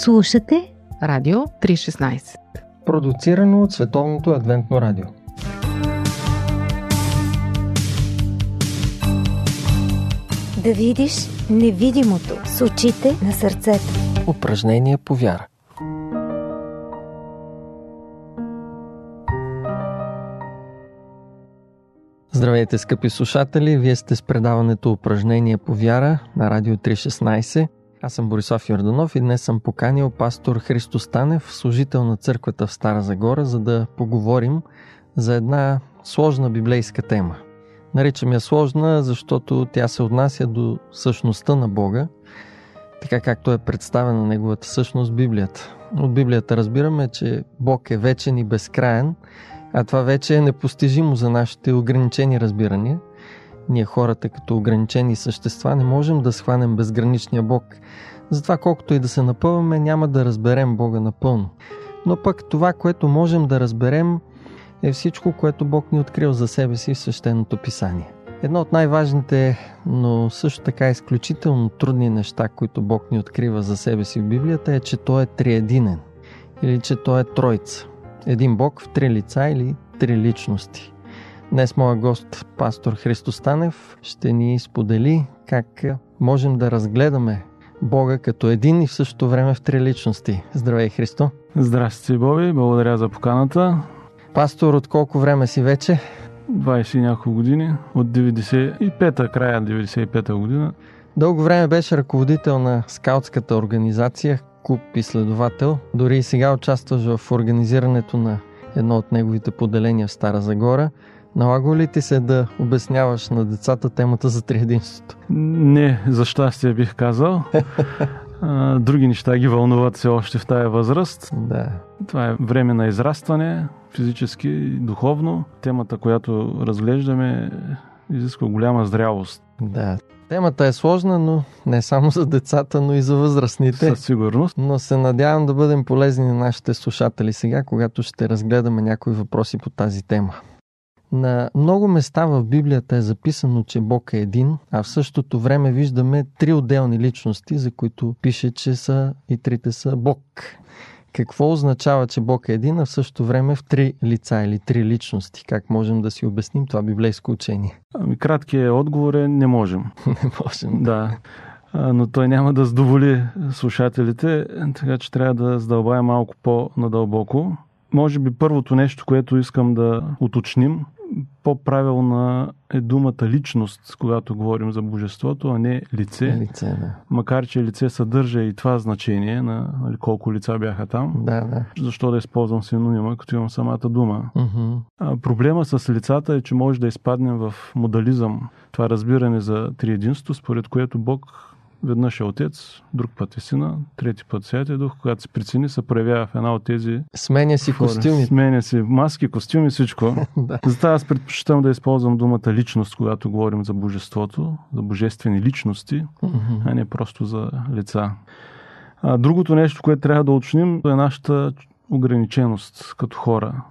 Слушате Радио 316 Продуцирано от Световното адвентно радио. Да видиш невидимото с очите на сърцето. Упражнение по вяра. Здравейте, скъпи слушатели! Вие сте с предаването Упражнение по вяра на Радио 316 аз съм Борислав Йорданов и днес съм поканил пастор Христо Станев, служител на църквата в Стара Загора, за да поговорим за една сложна библейска тема. Наричам я сложна, защото тя се отнася до същността на Бога, така както е представена неговата същност в Библията. От Библията разбираме, че Бог е вечен и безкраен, а това вече е непостижимо за нашите ограничени разбирания – ние хората като ограничени същества не можем да схванем безграничния Бог. Затова колкото и да се напъваме, няма да разберем Бога напълно. Но пък това, което можем да разберем, е всичко, което Бог ни открил за себе си в свещеното писание. Едно от най-важните, но също така изключително трудни неща, които Бог ни открива за себе си в Библията е, че Той е триединен или че Той е тройца. Един Бог в три лица или три личности. Днес моя гост, пастор Христо Станев, ще ни сподели как можем да разгледаме Бога като един и в същото време в три личности. Здравей, Христо! Здрасти, Боби! Благодаря за поканата. Пастор, от колко време си вече? 20 и няколко години. От 95-та, края 95-та година. Дълго време беше ръководител на скаутската организация, клуб изследовател. Дори и сега участваш в организирането на едно от неговите поделения в Стара Загора – Налага ли ти се да обясняваш на децата темата за триединството? Не, за щастие бих казал. Други неща ги вълнуват все още в тая възраст. Да. Това е време на израстване, физически и духовно. Темата, която разглеждаме, изисква голяма зрялост. Да. Темата е сложна, но не само за децата, но и за възрастните. Със сигурност. Но се надявам да бъдем полезни на нашите слушатели сега, когато ще разгледаме някои въпроси по тази тема. На много места в Библията е записано, че Бог е един, а в същото време виждаме три отделни личности, за които пише, че са и трите са Бог. Какво означава, че Бог е един, а в същото време в три лица или три личности? Как можем да си обясним това библейско учение? Ами краткият отговор е не можем. не можем. Да. Но той няма да задоволи слушателите, така че трябва да задълбая малко по-надълбоко. Може би първото нещо, което искам да уточним, по-правилна е думата личност, когато говорим за божеството, а не лице. Лице, да. Макар, че лице съдържа и това значение на нали, колко лица бяха там. Да, да. Защо да използвам синонима, като имам самата дума? Uh-huh. А, проблема с лицата е, че може да изпаднем в модализъм. Това разбиране за триединство, според което Бог Веднъж е отец, друг път е сина, трети път святия дух. Когато се прецени, се проявява в една от тези... Сменя си форми. костюми. Сменя си маски, костюми, всичко. да. Затова аз предпочитам да използвам думата личност, когато говорим за божеството, за божествени личности, uh-huh. а не просто за лица. А, другото нещо, което трябва да уточним, е нашата ограниченост като хора.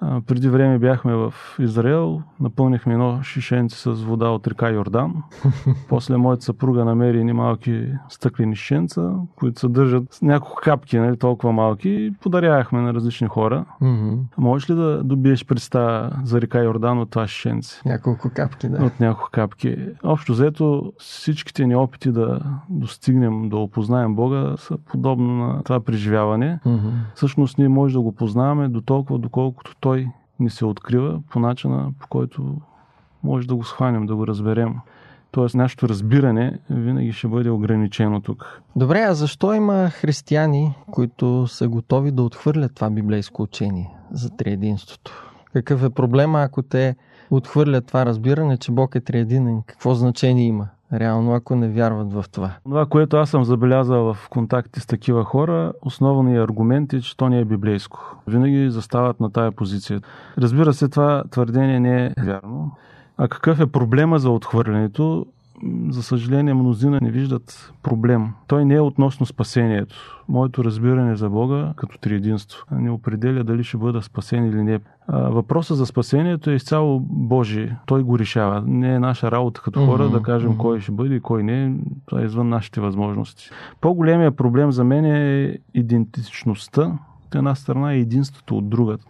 А, преди време бяхме в Израел, напълнихме едно шишенце с вода от река Йордан. После моята съпруга намери ни малки стъклени шишенца, които съдържат няколко капки, нали, толкова малки, и подарявахме на различни хора. Mm-hmm. Можеш ли да добиеш представа за река Йордан от това шишенце? Няколко капки, да. От няколко капки. Общо взето всичките ни опити да достигнем, да опознаем Бога са подобно на това преживяване. Mm-hmm. Всъщност ние може да го познаваме до толкова, доколкото той ни се открива по начина, по който може да го схванем, да го разберем. Тоест, нашето разбиране винаги ще бъде ограничено тук. Добре, а защо има християни, които са готови да отхвърлят това библейско учение за триединството? Какъв е проблема, ако те отхвърлят това разбиране, че Бог е триединен? Какво значение има? Реално, ако не вярват в това. Това, което аз съм забелязал в контакти с такива хора, основният аргумент е, че то не е библейско. Винаги застават на тая позиция. Разбира се, това твърдение не е вярно. А какъв е проблема за отхвърлянето? За съжаление, мнозина не виждат проблем. Той не е относно спасението. Моето разбиране за Бога като триединство не определя дали ще бъда спасен или не. Въпросът за спасението е изцяло Божий. Той го решава. Не е наша работа като хора mm-hmm. да кажем mm-hmm. кой ще бъде и кой не. Това е извън нашите възможности. По-големия проблем за мен е идентичността от една страна и единството от другата.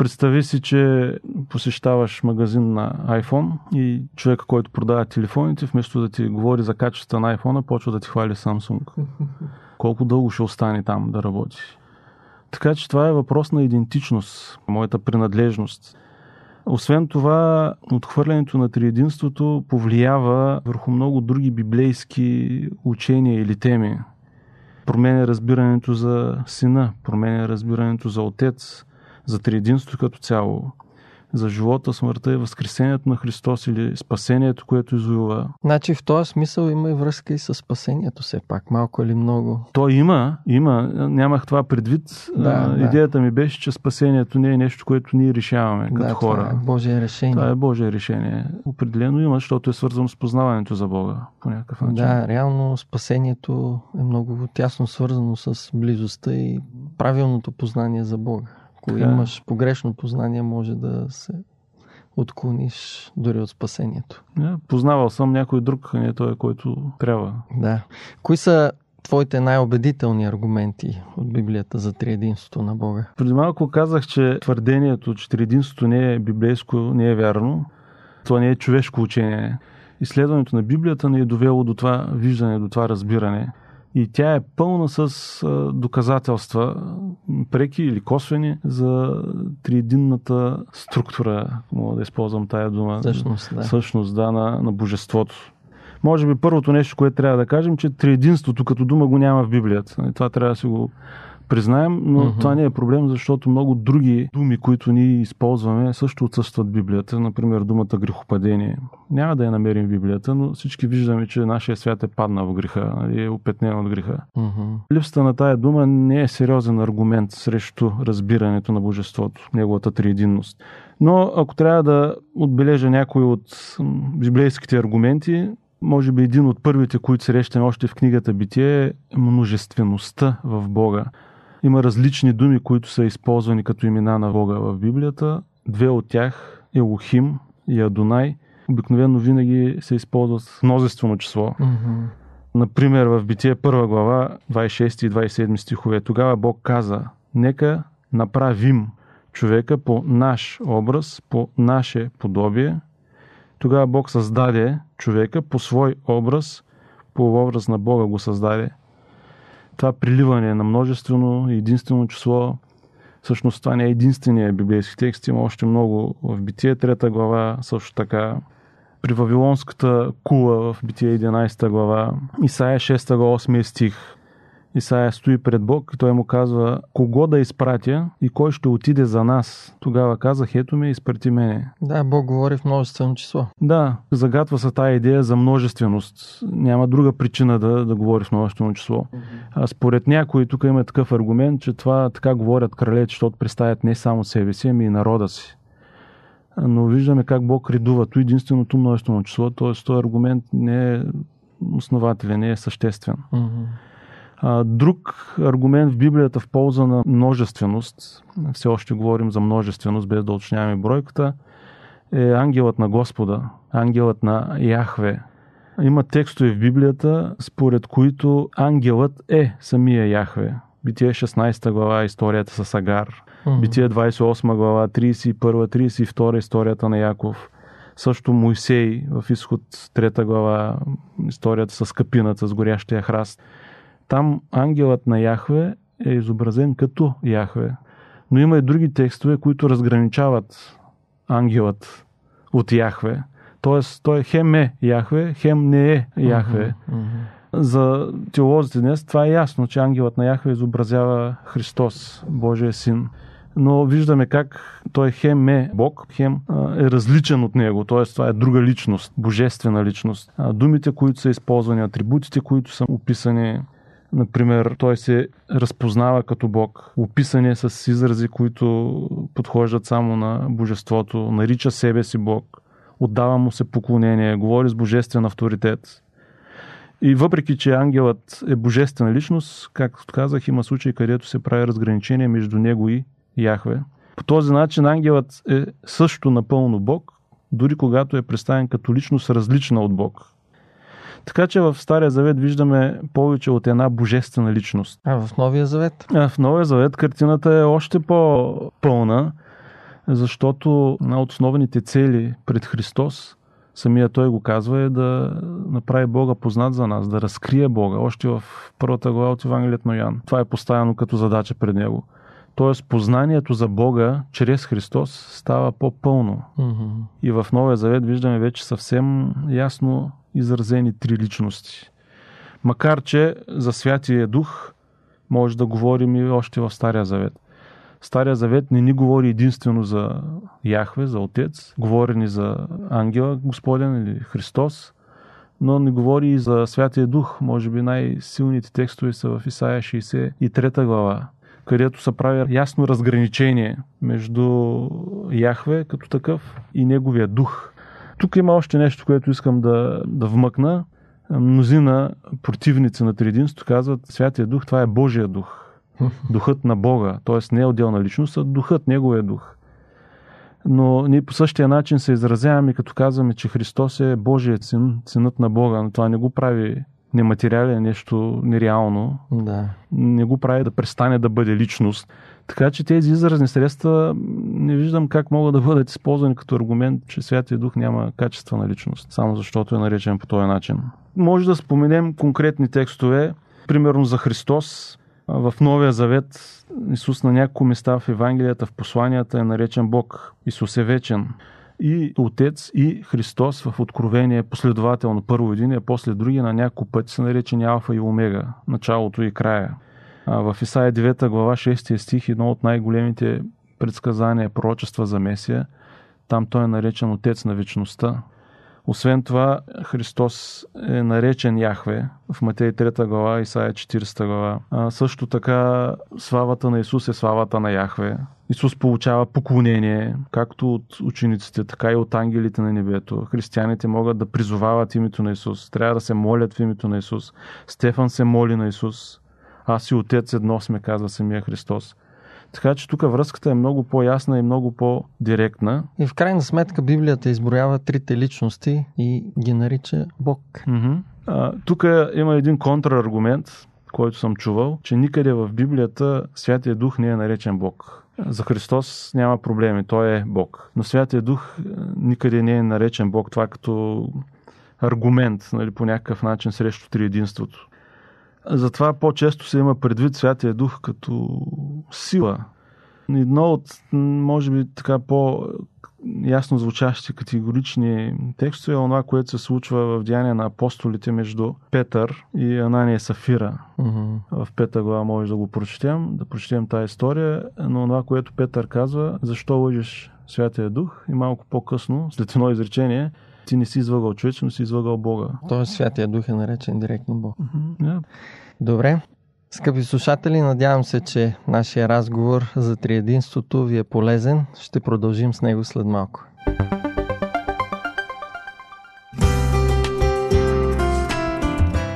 Представи си, че посещаваш магазин на iPhone и човека, който продава телефоните, вместо да ти говори за качеството на iPhone, почва да ти хвали Samsung. Колко дълго ще остане там да работи. Така че това е въпрос на идентичност, моята принадлежност. Освен това, отхвърлянето на триединството повлиява върху много други библейски учения или теми. Променя разбирането за сина, променя разбирането за отец, за триединство като цяло, за живота, смъртта и възкресението на Христос или спасението, което извоюва. Значи в този смисъл има и връзка и с спасението все пак, малко или много. То има, има. Нямах това предвид. Да, да. Идеята ми беше, че спасението не е нещо, което ние решаваме като да, хора. Това е Божие решение. Това е Божие решение. Определено има, защото е свързано с познаването за Бога по някакъв начин. Да, реално спасението е много тясно свързано с близостта и правилното познание за Бога. Ако така. имаш погрешно познание, може да се отклониш дори от спасението. Yeah, познавал съм някой друг, не той, който трябва. Да. Кои са твоите най-убедителни аргументи от Библията за триединството на Бога? Преди малко казах, че твърдението, че триединството не е библейско, не е вярно. Това не е човешко учение. Изследването на Библията не е довело до това виждане, до това разбиране. И тя е пълна с доказателства, преки или косвени, за триединната структура, мога да използвам тая дума. Същност, да. Същност, да, на, на божеството. Може би първото нещо, което трябва да кажем, че триединството като дума го няма в Библията. Това трябва да си го признаем, но uh-huh. това не е проблем, защото много други думи, които ние използваме, също отсъстват Библията. Например, думата грехопадение. Няма да я намерим в Библията, но всички виждаме, че нашия свят е паднал в греха, нали, е опетнен от греха. Uh-huh. Липсата на тая дума не е сериозен аргумент срещу разбирането на божеството, неговата триединност. Но ако трябва да отбележа някои от библейските аргументи, може би един от първите, които срещаме още в книгата Битие, е множествеността в Бога. Има различни думи, които са използвани като имена на Бога в Библията. Две от тях Елохим и Адонай. Обикновено винаги се използват множествено число. Mm-hmm. Например, в Битие първа глава, 26 и 27 стихове, тогава Бог каза, нека направим човека по наш образ, по наше подобие. Тогава Бог създаде човека по свой образ, по образ на Бога го създаде това приливане на множествено и единствено число, всъщност това не е единствения библейски текст, има още много в Битие, трета глава, също така при Вавилонската кула в Битие 11 глава, Исаия 6 глава 8 стих, Исаия стои пред Бог и той му казва, кого да изпратя и кой ще отиде за нас. Тогава казах, ето ме, изпрати мене. Да, Бог говори в множествено число. Да, загатва се тая идея за множественост. Няма друга причина да, да говори в множествено число. А според някои тук има такъв аргумент, че това така говорят кралете, защото представят не само себе си, ами и народа си. Но виждаме как Бог редува то единственото множествено число, т.е. този аргумент не е основателен, не е съществен. Mm-hmm. Друг аргумент в Библията в полза на множественост, все още говорим за множественост, без да уточняваме бройката, е ангелът на Господа, ангелът на Яхве. Има текстове в Библията, според които ангелът е самия Яхве. Битие 16 глава, историята с Агар. Mm-hmm. Битие 28 глава, 31, 32 историята на Яков. Също Моисей в изход 3 глава, историята с капината, с горящия храст. Там ангелът на Яхве е изобразен като Яхве. Но има и други текстове, които разграничават ангелът от Яхве. Тоест, той хем е Яхве, хем не е Яхве. Uh-huh, uh-huh. За теолозите днес това е ясно, че ангелът на Яхве изобразява Христос, Божия син. Но виждаме как той хем е Бог, хем е различен от него, т.е. това е друга личност, божествена личност. Думите, които са използвани, атрибутите, които са описани, Например, той се разпознава като Бог. Описан е с изрази, които подхождат само на божеството. Нарича себе си Бог. отдава му се поклонение, говори с божествен авторитет. И въпреки, че ангелът е божествена личност, както казах, има случаи, където се прави разграничение между него и Яхве. По този начин ангелът е също напълно Бог, дори когато е представен като личност различна от Бог. Така че в Стария завет виждаме повече от една божествена личност. А в Новия завет? А в Новия завет картината е още по-пълна, защото една от основните цели пред Христос, самия той го казва, е да направи Бога познат за нас, да разкрие Бога. Още в първата глава от Евангелието на Ян. Това е поставено като задача пред него. Тоест, познанието за Бога чрез Христос става по-пълно. Mm-hmm. И в Новия Завет виждаме вече съвсем ясно изразени три личности. Макар, че за Святия Дух може да говорим и още в Стария Завет. Стария Завет не ни говори единствено за Яхве, за Отец, говори ни за Ангела Господен или Христос, но не говори и за Святия Дух. Може би най-силните текстове са в Исаия 63 глава, където се прави ясно разграничение между Яхве като такъв и неговия дух. Тук има още нещо, което искам да, да вмъкна. Мнозина противници на Триединството казват, Святия Дух, това е Божия дух. Духът на Бога, т.е. не е отделна личност, а духът, неговия дух. Но ние по същия начин се изразяваме, като казваме, че Христос е Божият син, синът на Бога. Но това не го прави нематериален, нещо нереално. Да. Не го прави да престане да бъде личност. Така че тези изразни средства не виждам как могат да бъдат използвани като аргумент, че Святия Дух няма качество на личност, само защото е наречен по този начин. Може да споменем конкретни текстове, примерно за Христос. В Новия Завет Исус на няколко места в Евангелията, в посланията е наречен Бог. Исус е вечен. И Отец, и Христос в Откровение последователно първо един, а после други на няколко пъти са наречени Алфа и Омега, началото и края. В Исаия 9 глава 6 стих, едно от най-големите предсказания, пророчества за Месия, там той е наречен Отец на вечността. Освен това, Христос е наречен Яхве в Матей 3 глава, Исаия 40 глава. А, също така, славата на Исус е славата на Яхве. Исус получава поклонение, както от учениците, така и от ангелите на небето. Християните могат да призовават името на Исус. Трябва да се молят в името на Исус. Стефан се моли на Исус. Аз и Отец едно сме, казва самия Христос. Така че тук връзката е много по-ясна и много по-директна. И в крайна сметка Библията изброява трите личности и ги нарича Бог. Mm-hmm. А, тук има един контраргумент, който съм чувал, че никъде в Библията Святия Дух не е наречен Бог. За Христос няма проблеми, Той е Бог. Но Святия Дух никъде не е наречен Бог. Това като аргумент нали, по някакъв начин срещу триединството. Затова по-често се има предвид Святия Дух като сила. Едно от, може би, така по ясно звучащи категорични текстове е това, което се случва в Деяния на апостолите между Петър и Анания Сафира. Mm-hmm. В пета глава може да го прочетем, да прочетем тази история, но това, което Петър казва, защо лъжиш Святия Дух и малко по-късно, след едно изречение, ти не си излъгал човече, но си излъгал Бога. Тоест Святия Дух е наречен директно Бог. Mm-hmm. Yeah. Добре. Скъпи слушатели, надявам се, че нашия разговор за триединството ви е полезен. Ще продължим с него след малко.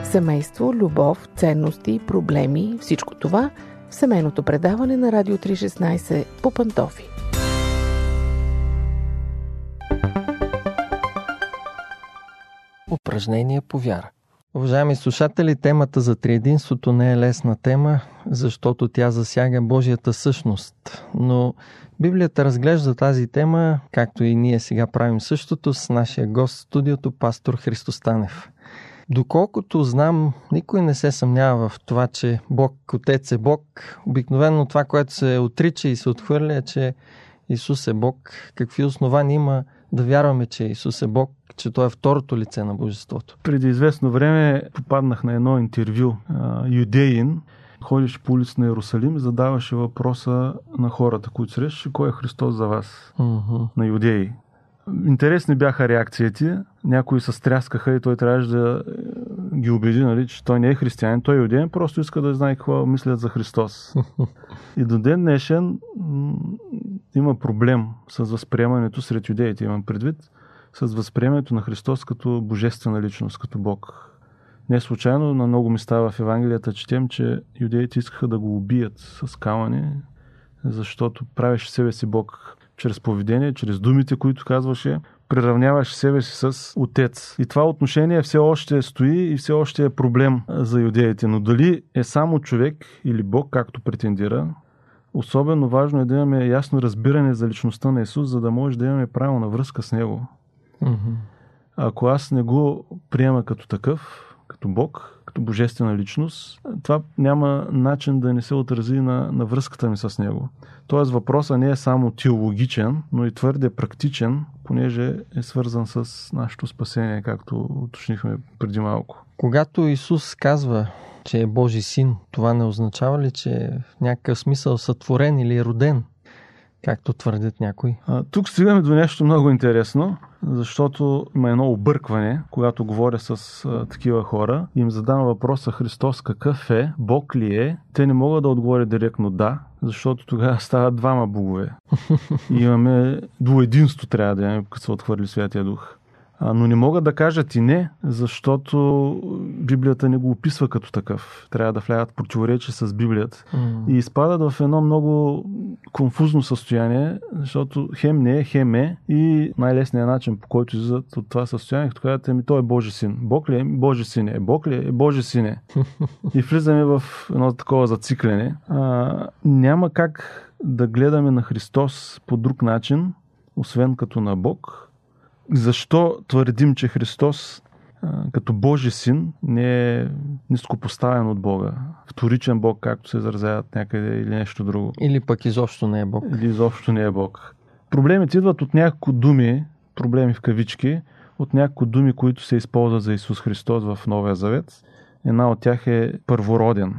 Семейство, любов, ценности, проблеми, всичко това в семейното предаване на Радио 316 по Пантофи. Упражнение по вяра. Уважаеми слушатели, темата за триединството не е лесна тема, защото тя засяга Божията същност. Но Библията разглежда тази тема, както и ние сега правим същото с нашия гост в студиото, пастор Христостанев. Доколкото знам, никой не се съмнява в това, че Бог, Отец е Бог. Обикновено това, което се отрича и се отхвърля, е, че Исус е Бог. Какви основания има да вярваме, че Исус е Бог, че Той е второто лице на Божеството. Преди известно време попаднах на едно интервю. Юдеин ходиш по улица на Иерусалим и задаваше въпроса на хората, които срещаше, кой е Христос за вас? Uh-huh. На юдеи. Интересни бяха реакциите. Някои се стряскаха и той трябваше да ги убеди, нали, че той не е християнин, той е юдеен, просто иска да знае какво мислят за Христос. и до ден днешен м- има проблем с възприемането сред юдеите, имам предвид. С възприемането на Христос като божествена личност, като Бог. Не случайно на много места в Евангелията четем, че юдеите искаха да го убият с камъни, защото правеше себе си Бог чрез поведение, чрез думите, които казваше, приравняваш себе си с отец. И това отношение все още стои и все още е проблем за юдеите. Но дали е само човек или Бог, както претендира, особено важно е да имаме ясно разбиране за личността на Исус, за да може да имаме правилна връзка с Него. Mm-hmm. Ако аз не го приема като такъв, като Бог, като божествена личност, това няма начин да не се отрази на, на връзката ми с Него. Тоест въпросът не е само теологичен, но и твърде практичен, понеже е свързан с нашето спасение, както уточнихме преди малко. Когато Исус казва, че е Божи син, това не означава ли, че е в някакъв смисъл сътворен или е роден? Както твърдят някои. А, тук стигаме до нещо много интересно, защото има едно объркване, когато говоря с а, такива хора. Им задам въпроса Христос какъв е, Бог ли е? Те не могат да отговорят директно да, защото тогава стават двама богове. И имаме двуединство трябва да имаме, като се отхвърли Святия Дух но не могат да кажат и не, защото Библията не го описва като такъв. Трябва да влязат в противоречие с Библията. Mm. И изпадат в едно много конфузно състояние, защото хем не е, хем е и най-лесният начин, по който излизат от това състояние, като казват, ми той е Божи син. Бог ли е? Божи син е. Бог ли е? Божи син е. и влизаме в едно такова зациклене. А, няма как да гледаме на Христос по друг начин, освен като на Бог, защо твърдим, че Христос като Божи син не е ниско поставен от Бога? Вторичен Бог, както се изразяват някъде или нещо друго. Или пък изобщо не е Бог. Или изобщо не е Бог. Проблемите идват от няколко думи, проблеми в кавички, от няколко думи, които се използват за Исус Христос в Новия Завет. Една от тях е първороден.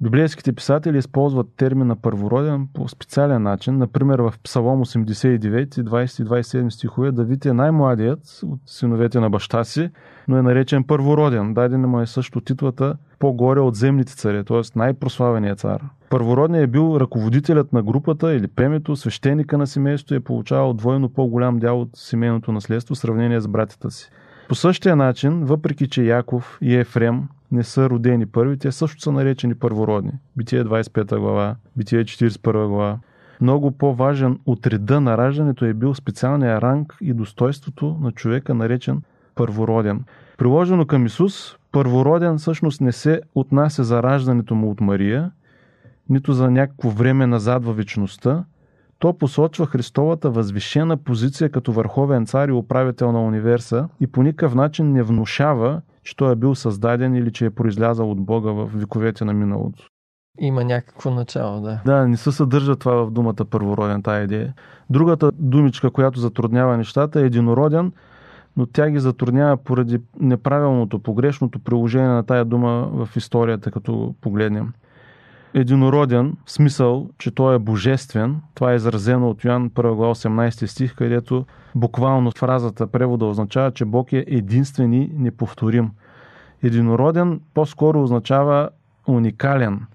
Библейските писатели използват термина първороден по специален начин. Например, в Псалом 89, 20 и 27 стихове Давид е най-младият от синовете на баща си, но е наречен първороден. Дадена му е също титлата по-горе от земните царе, т.е. най-прославеният цар. Първородният е бил ръководителят на групата или пемето, свещеника на семейството е получавал двойно по-голям дял от семейното наследство в сравнение с братята си. По същия начин, въпреки че Яков и Ефрем не са родени първи, те също са наречени първородни. Битие 25 глава, Битие 41 глава. Много по-важен от реда на раждането е бил специалния ранг и достойството на човека, наречен първороден. Приложено към Исус, първороден всъщност не се отнася за раждането му от Мария, нито за някакво време назад във вечността, то посочва Христовата възвишена позиция като върховен цар и управител на универса и по никакъв начин не внушава, че той е бил създаден или че е произлязал от Бога в вековете на миналото. Има някакво начало, да. Да, не се съдържа това в думата първороден, тая идея. Другата думичка, която затруднява нещата е единороден, но тя ги затруднява поради неправилното, погрешното приложение на тая дума в историята, като погледнем единороден, в смисъл, че той е божествен. Това е изразено от Йоан 1 глава 18 стих, където буквално фразата превода означава, че Бог е единствен и неповторим. Единороден по-скоро означава уникален.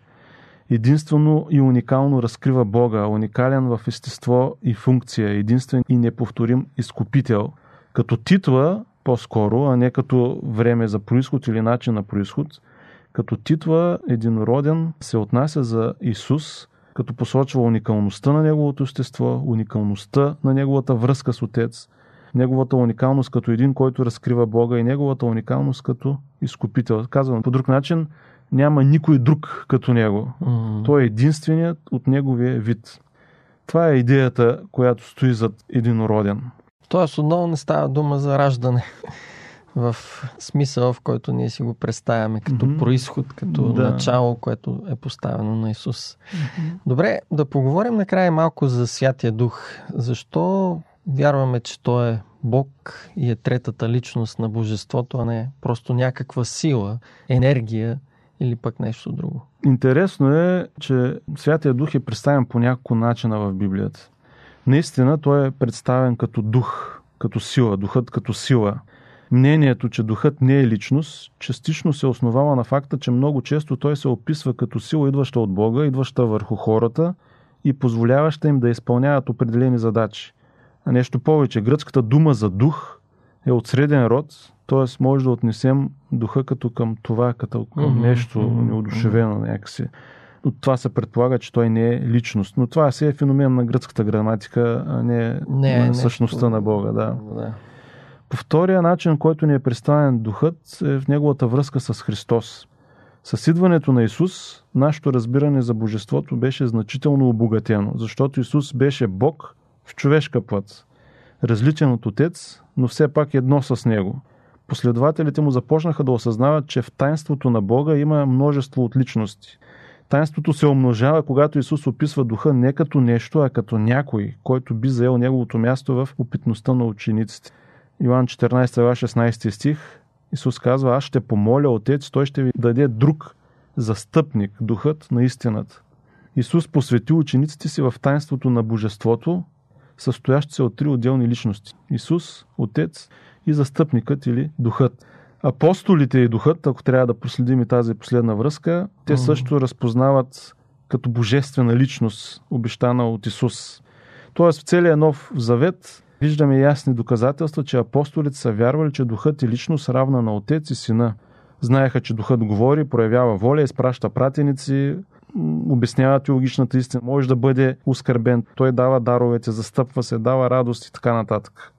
Единствено и уникално разкрива Бога, уникален в естество и функция, единствен и неповторим изкупител. Като титла по-скоро, а не като време за происход или начин на происход – като титла единороден се отнася за Исус, като посочва уникалността на неговото естество, уникалността на неговата връзка с Отец, неговата уникалност като един, който разкрива Бога и неговата уникалност като изкупител. Казвам по друг начин, няма никой друг като него. Mm-hmm. Той е единственият от неговия вид. Това е идеята, която стои зад единороден. Тоест, отново не става дума за раждане в смисъл, в който ние си го представяме като mm-hmm. происход, като да. начало, което е поставено на Исус. Mm-hmm. Добре, да поговорим накрая малко за Святия Дух. Защо вярваме, че Той е Бог и е третата личност на Божеството, а не просто някаква сила, енергия или пък нещо друго? Интересно е, че Святия Дух е представен по няколко начина в Библията. Наистина той е представен като дух, като сила, духът като сила – Мнението, че духът не е личност, частично се основава на факта, че много често той се описва като сила, идваща от Бога, идваща върху хората и позволяваща им да изпълняват определени задачи. А нещо повече, гръцката дума за дух е от среден род, т.е. може да отнесем духа като към това, като към Мгм, нещо неодушевено някакси. От това се предполага, че той не е личност. Но това си е феномен на гръцката граматика, а не, Не, на нещо- същността на Бога. Да. да. По втория начин, който ни е представен духът, е в неговата връзка с Христос. С идването на Исус, нашето разбиране за божеството беше значително обогатено, защото Исус беше Бог в човешка плът, различен от Отец, но все пак едно с Него. Последователите му започнаха да осъзнават, че в тайнството на Бога има множество от личности. Тайнството се умножава, когато Исус описва духа не като нещо, а като някой, който би заел неговото място в опитността на учениците. Йоан 14, глава, 16 стих, Исус казва, аз ще помоля Отец, той ще ви даде друг застъпник, духът на истината. Исус посвети учениците си в тайнството на божеството, състоящ се от три отделни личности. Исус, Отец и застъпникът или духът. Апостолите и духът, ако трябва да проследим и тази последна връзка, те също разпознават като божествена личност, обещана от Исус. Тоест в целия нов завет виждаме ясни доказателства, че апостолите са вярвали, че духът е личност равна на Отец и Сина. Знаеха, че духът говори, проявява воля, изпраща пратеници, обяснява теологичната истина, може да бъде ускърбен. Той дава даровете, застъпва се, дава радост и така нататък.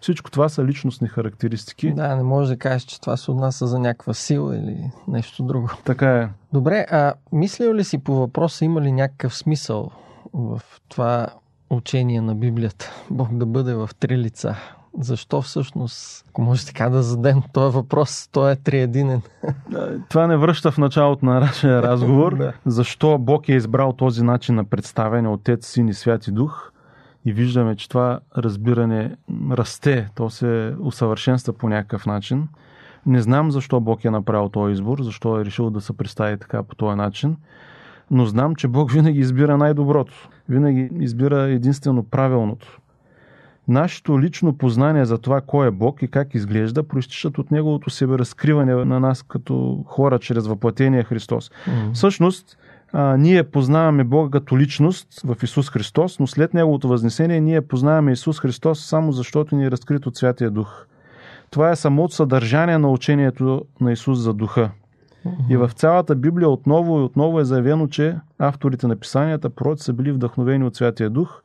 Всичко това са личностни характеристики. Да, не може да кажеш, че това се отнася за някаква сила или нещо друго. Така е. Добре, а мислил ли си по въпроса, има ли някакъв смисъл в това учение на Библията? Бог да бъде в три лица. Защо всъщност, ако може така да зададем този въпрос, той е триединен? Това не връща в началото на нашия разговор. Да. Защо Бог е избрал този начин на представяне Отец, Син и Святи Дух? И виждаме, че това разбиране расте, то се усъвършенства по някакъв начин. Не знам защо Бог е направил този избор, защо е решил да се представи така по този начин, но знам, че Бог винаги избира най-доброто. Винаги избира единствено правилното. Нашето лично познание за това кой е Бог и как изглежда, проистичат от Неговото себе разкриване на нас като хора чрез въплатения Христос. М. Всъщност, а, ние познаваме Бога като личност в Исус Христос, но след Неговото възнесение ние познаваме Исус Христос само защото ни е разкрит от Святия Дух. Това е самото съдържание на учението на Исус за Духа. И в цялата Библия отново и отново е заявено, че авторите на писанията, пророци са били вдъхновени от Святия Дух.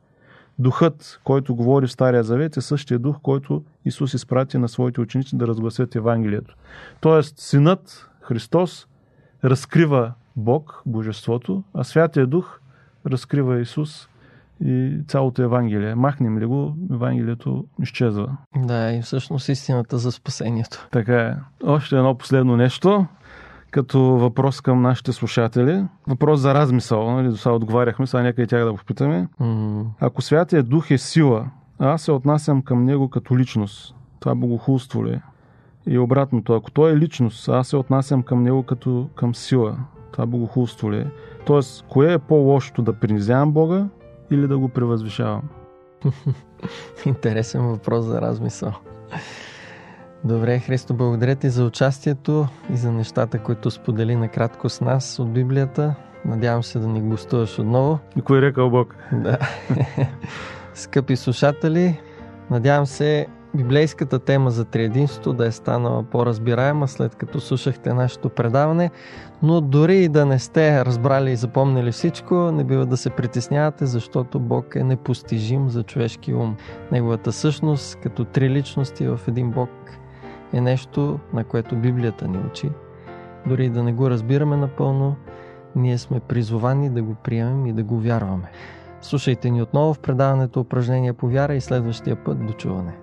Духът, който говори в Стария Завет, е същия дух, който Исус изпрати на своите ученици да разгласят Евангелието. Тоест, Синът Христос разкрива Бог, Божеството, а Святия Дух разкрива Исус и цялото Евангелие. Махнем ли го, Евангелието изчезва. Да, и всъщност истината за спасението. Така е. Още едно последно нещо, като въпрос към нашите слушатели. Въпрос за размисъл. Нали? До сега отговаряхме, сега нека и тях да попитаме. М. Ако Святия Дух е сила, а аз се отнасям към Него като личност, това богохулство ли е? И обратното, ако Той е личност, а аз се отнасям към Него като към сила, това богохулство ли е? Тоест, кое е по-лошото, да принизявам Бога или да го превъзвишавам? Интересен въпрос за размисъл. Добре, Христо, благодаря ти за участието и за нещата, които сподели накратко с нас от Библията. Надявам се да ни гостуваш отново. Никой е рекал Бог. Да. Скъпи слушатели, надявам се библейската тема за триединството да е станала по-разбираема след като слушахте нашето предаване, но дори и да не сте разбрали и запомнили всичко, не бива да се притеснявате, защото Бог е непостижим за човешки ум. Неговата същност като три личности в един Бог е нещо, на което Библията ни учи. Дори да не го разбираме напълно, ние сме призовани да го приемем и да го вярваме. Слушайте ни отново в предаването упражнения по вяра и следващия път до чуване.